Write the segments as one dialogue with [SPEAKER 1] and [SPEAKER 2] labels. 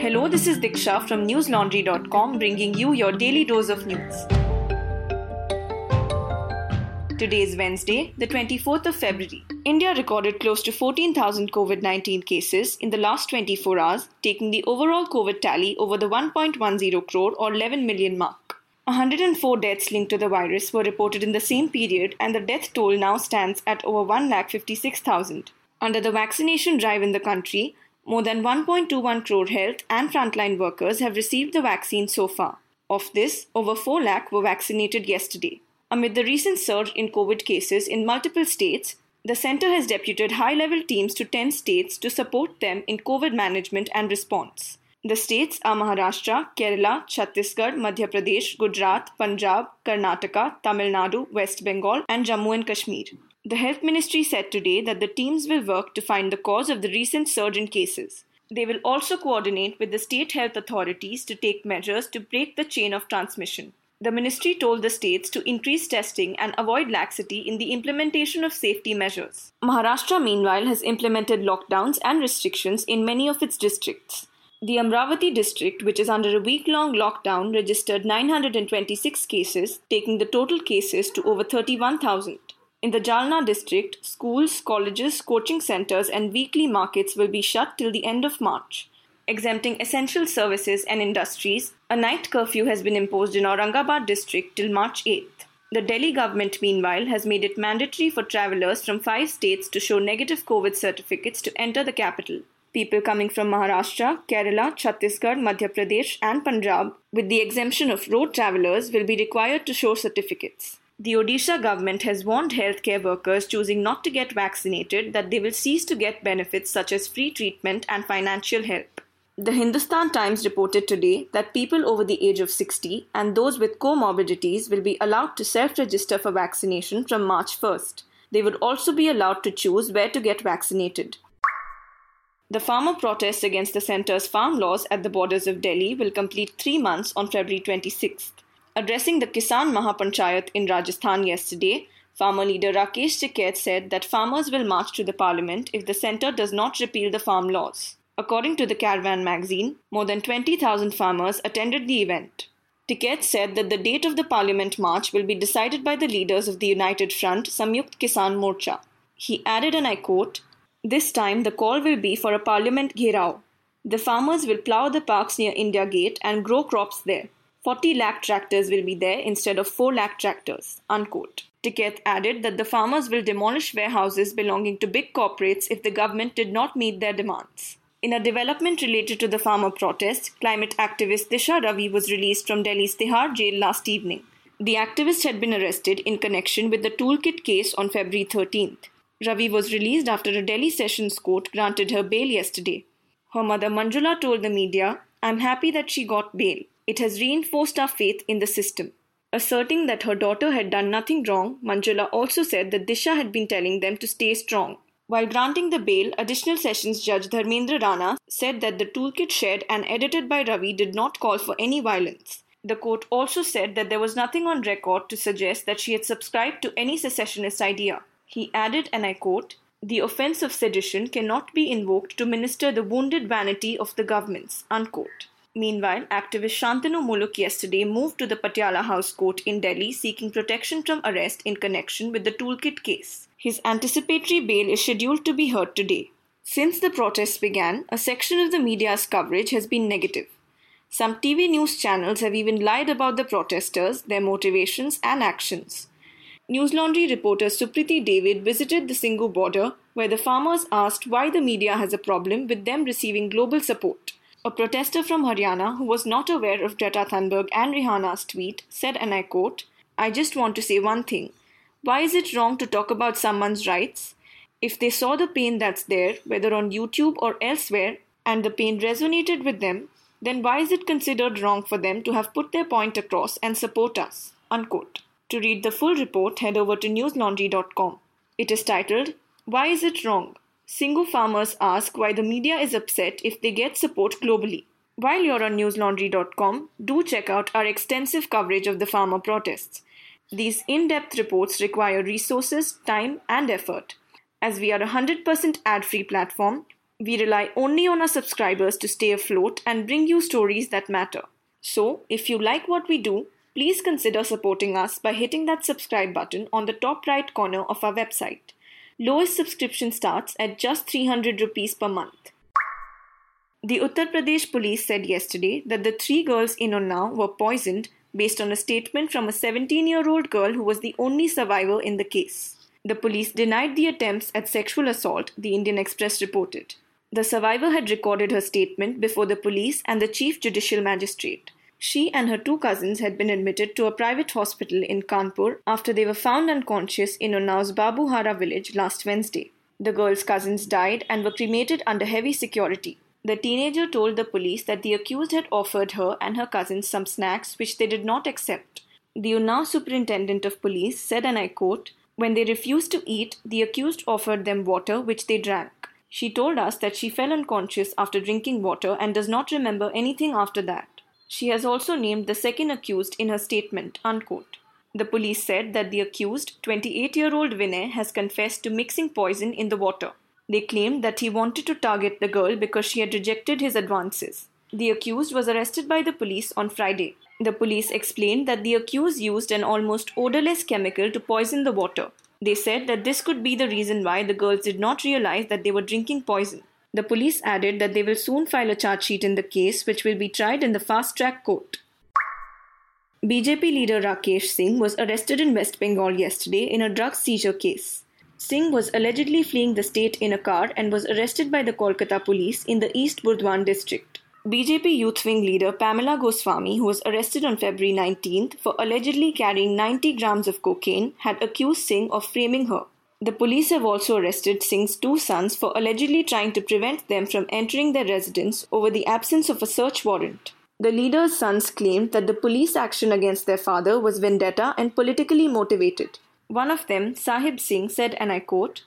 [SPEAKER 1] Hello, this is Diksha from newslaundry.com bringing you your daily dose of news. Today is Wednesday, the 24th of February. India recorded close to 14,000 COVID 19 cases in the last 24 hours, taking the overall COVID tally over the 1.10 crore or 11 million mark. 104 deaths linked to the virus were reported in the same period, and the death toll now stands at over 1,56,000. Under the vaccination drive in the country, more than 1.21 crore health and frontline workers have received the vaccine so far. Of this, over 4 lakh were vaccinated yesterday. Amid the recent surge in COVID cases in multiple states, the center has deputed high level teams to 10 states to support them in COVID management and response. The states are Maharashtra, Kerala, Chhattisgarh, Madhya Pradesh, Gujarat, Punjab, Karnataka, Tamil Nadu, West Bengal, and Jammu and Kashmir. The Health Ministry said today that the teams will work to find the cause of the recent surge in cases. They will also coordinate with the state health authorities to take measures to break the chain of transmission. The ministry told the states to increase testing and avoid laxity in the implementation of safety measures. Maharashtra, meanwhile, has implemented lockdowns and restrictions in many of its districts. The Amravati district, which is under a week long lockdown, registered 926 cases, taking the total cases to over 31,000. In the Jalna district, schools, colleges, coaching centers, and weekly markets will be shut till the end of March. Exempting essential services and industries, a night curfew has been imposed in Aurangabad district till March 8th. The Delhi government, meanwhile, has made it mandatory for travelers from five states to show negative COVID certificates to enter the capital. People coming from Maharashtra, Kerala, Chhattisgarh, Madhya Pradesh, and Punjab, with the exemption of road travelers, will be required to show certificates. The Odisha government has warned healthcare workers choosing not to get vaccinated that they will cease to get benefits such as free treatment and financial help. The Hindustan Times reported today that people over the age of 60 and those with comorbidities will be allowed to self register for vaccination from March 1st. They would also be allowed to choose where to get vaccinated. The farmer protests against the centre's farm laws at the borders of Delhi will complete three months on February 26th. Addressing the Kisan Mahapanchayat in Rajasthan yesterday, farmer leader Rakesh Tikait said that farmers will march to the parliament if the centre does not repeal the farm laws. According to the Caravan magazine, more than 20,000 farmers attended the event. Tikait said that the date of the parliament march will be decided by the leaders of the United Front Samyukt Kisan Morcha. He added, and I quote, This time the call will be for a parliament gherao. The farmers will plough the parks near India Gate and grow crops there. 40 lakh tractors will be there instead of 4 lakh tractors. Unquote. Tikait added that the farmers will demolish warehouses belonging to big corporates if the government did not meet their demands. In a development related to the farmer protest, climate activist Disha Ravi was released from Delhi's Tihar jail last evening. The activist had been arrested in connection with the toolkit case on February 13th. Ravi was released after a Delhi Sessions Court granted her bail yesterday. Her mother Manjula told the media, I'm happy that she got bail. It has reinforced our faith in the system. Asserting that her daughter had done nothing wrong, Manjula also said that Disha had been telling them to stay strong. While granting the bail, Additional Sessions Judge Dharmendra Rana said that the toolkit shared and edited by Ravi did not call for any violence. The court also said that there was nothing on record to suggest that she had subscribed to any secessionist idea. He added, and I quote, the offense of sedition cannot be invoked to minister the wounded vanity of the governments. Unquote. Meanwhile, activist Shantanu Muluk yesterday moved to the Patiala House Court in Delhi seeking protection from arrest in connection with the toolkit case. His anticipatory bail is scheduled to be heard today. Since the protests began, a section of the media's coverage has been negative. Some TV news channels have even lied about the protesters, their motivations, and actions. News Laundry reporter Supriti David visited the Singhu border, where the farmers asked why the media has a problem with them receiving global support. A protester from Haryana who was not aware of Greta Thunberg and Rihanna's tweet said, and I quote, I just want to say one thing. Why is it wrong to talk about someone's rights? If they saw the pain that's there, whether on YouTube or elsewhere, and the pain resonated with them, then why is it considered wrong for them to have put their point across and support us? Unquote. To read the full report, head over to newslaundry.com. It is titled, Why is it wrong? Singhu farmers ask why the media is upset if they get support globally. While you're on newslaundry.com, do check out our extensive coverage of the farmer protests. These in depth reports require resources, time, and effort. As we are a 100% ad free platform, We rely only on our subscribers to stay afloat and bring you stories that matter. So, if you like what we do, please consider supporting us by hitting that subscribe button on the top right corner of our website. Lowest subscription starts at just 300 rupees per month. The Uttar Pradesh police said yesterday that the three girls in Unnao were poisoned based on a statement from a 17 year old girl who was the only survivor in the case. The police denied the attempts at sexual assault, the Indian Express reported. The survivor had recorded her statement before the police and the chief judicial magistrate. She and her two cousins had been admitted to a private hospital in Kanpur after they were found unconscious in Unnao's Babuhara village last Wednesday. The girls' cousins died and were cremated under heavy security. The teenager told the police that the accused had offered her and her cousins some snacks which they did not accept. The Unnao superintendent of police said, and I quote, When they refused to eat, the accused offered them water which they drank. She told us that she fell unconscious after drinking water and does not remember anything after that. She has also named the second accused in her statement. Unquote. The police said that the accused, 28 year old Vinay, has confessed to mixing poison in the water. They claimed that he wanted to target the girl because she had rejected his advances. The accused was arrested by the police on Friday. The police explained that the accused used an almost odorless chemical to poison the water. They said that this could be the reason why the girls did not realize that they were drinking poison. The police added that they will soon file a charge sheet in the case, which will be tried in the fast track court. BJP leader Rakesh Singh was arrested in West Bengal yesterday in a drug seizure case. Singh was allegedly fleeing the state in a car and was arrested by the Kolkata police in the East Burdwan district. BJP youth wing leader Pamela Goswami, who was arrested on February 19th for allegedly carrying 90 grams of cocaine, had accused Singh of framing her. The police have also arrested Singh's two sons for allegedly trying to prevent them from entering their residence over the absence of a search warrant. The leader's sons claimed that the police action against their father was vendetta and politically motivated. One of them, Sahib Singh, said, and I quote,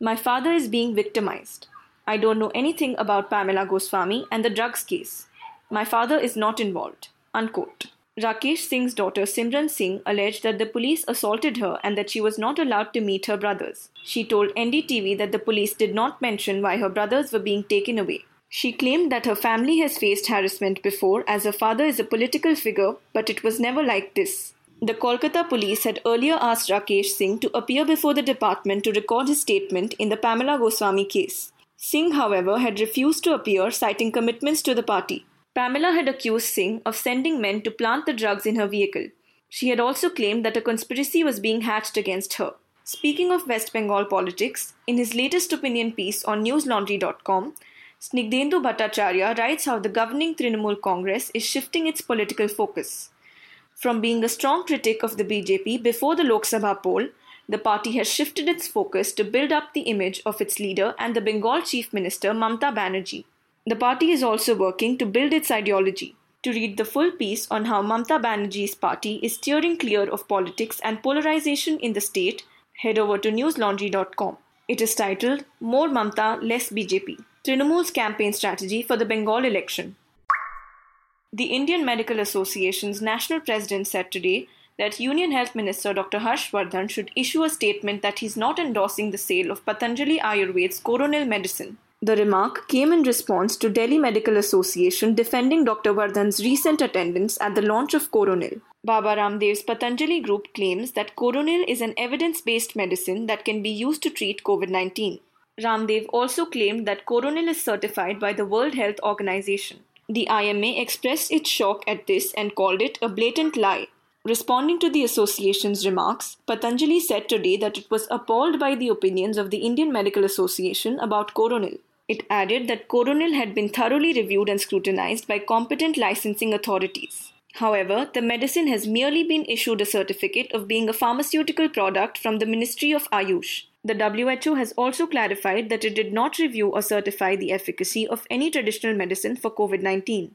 [SPEAKER 1] My father is being victimized. I don't know anything about Pamela Goswami and the drugs case. My father is not involved. Unquote. Rakesh Singh's daughter Simran Singh alleged that the police assaulted her and that she was not allowed to meet her brothers. She told NDTV that the police did not mention why her brothers were being taken away. She claimed that her family has faced harassment before as her father is a political figure, but it was never like this. The Kolkata police had earlier asked Rakesh Singh to appear before the department to record his statement in the Pamela Goswami case. Singh, however, had refused to appear, citing commitments to the party. Pamela had accused Singh of sending men to plant the drugs in her vehicle. She had also claimed that a conspiracy was being hatched against her. Speaking of West Bengal politics, in his latest opinion piece on newslaundry.com, Snigdhendu Bhattacharya writes how the governing Trinamool Congress is shifting its political focus. From being a strong critic of the BJP before the Lok Sabha poll, the party has shifted its focus to build up the image of its leader and the Bengal Chief Minister Mamta Banerjee. The party is also working to build its ideology. To read the full piece on how Mamta Banerjee's party is steering clear of politics and polarization in the state, head over to newslaundry.com. It is titled More Mamta, Less BJP Trinamool's Campaign Strategy for the Bengal Election. The Indian Medical Association's national president said today that Union Health Minister Dr. Harshvardhan should issue a statement that he is not endorsing the sale of Patanjali Ayurved's Coronil medicine. The remark came in response to Delhi Medical Association defending Dr. Vardhan's recent attendance at the launch of Coronil. Baba Ramdev's Patanjali group claims that Coronil is an evidence-based medicine that can be used to treat COVID-19. Ramdev also claimed that Coronil is certified by the World Health Organization. The IMA expressed its shock at this and called it a blatant lie. Responding to the association's remarks, Patanjali said today that it was appalled by the opinions of the Indian Medical Association about Coronil. It added that Coronil had been thoroughly reviewed and scrutinized by competent licensing authorities. However, the medicine has merely been issued a certificate of being a pharmaceutical product from the Ministry of Ayush. The WHO has also clarified that it did not review or certify the efficacy of any traditional medicine for COVID 19.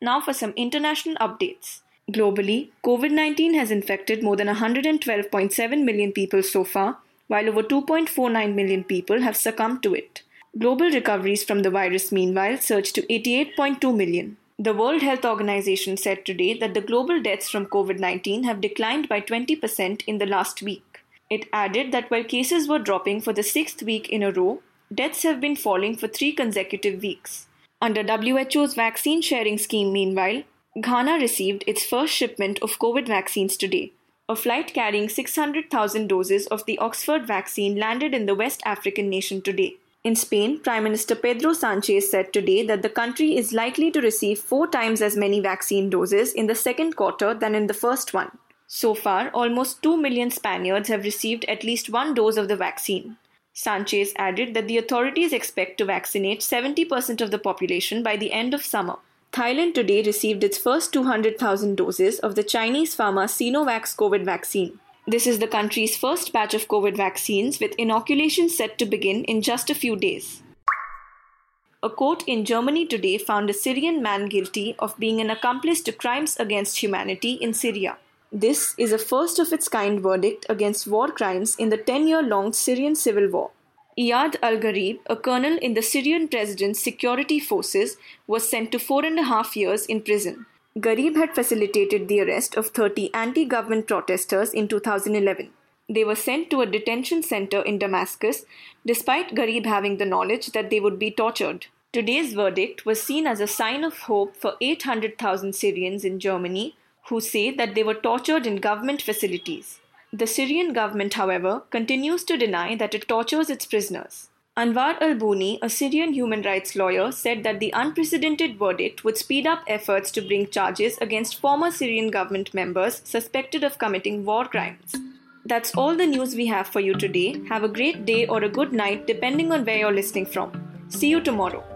[SPEAKER 1] Now for some international updates. Globally, COVID 19 has infected more than 112.7 million people so far, while over 2.49 million people have succumbed to it. Global recoveries from the virus, meanwhile, surged to 88.2 million. The World Health Organization said today that the global deaths from COVID 19 have declined by 20% in the last week. It added that while cases were dropping for the sixth week in a row, deaths have been falling for three consecutive weeks. Under WHO's vaccine sharing scheme, meanwhile, Ghana received its first shipment of COVID vaccines today. A flight carrying 600,000 doses of the Oxford vaccine landed in the West African nation today. In Spain, Prime Minister Pedro Sanchez said today that the country is likely to receive four times as many vaccine doses in the second quarter than in the first one. So far, almost 2 million Spaniards have received at least one dose of the vaccine. Sanchez added that the authorities expect to vaccinate 70% of the population by the end of summer. Thailand today received its first 200,000 doses of the Chinese pharma Sinovac COVID vaccine. This is the country's first batch of COVID vaccines, with inoculation set to begin in just a few days. A court in Germany today found a Syrian man guilty of being an accomplice to crimes against humanity in Syria. This is a first of its kind verdict against war crimes in the 10 year long Syrian civil war. Iyad al Gharib, a colonel in the Syrian president's security forces, was sent to four and a half years in prison. Gharib had facilitated the arrest of 30 anti government protesters in 2011. They were sent to a detention center in Damascus, despite Gharib having the knowledge that they would be tortured. Today's verdict was seen as a sign of hope for 800,000 Syrians in Germany who say that they were tortured in government facilities. The Syrian government, however, continues to deny that it tortures its prisoners. Anwar al Bouni, a Syrian human rights lawyer, said that the unprecedented verdict would speed up efforts to bring charges against former Syrian government members suspected of committing war crimes. That's all the news we have for you today. Have a great day or a good night, depending on where you're listening from. See you tomorrow.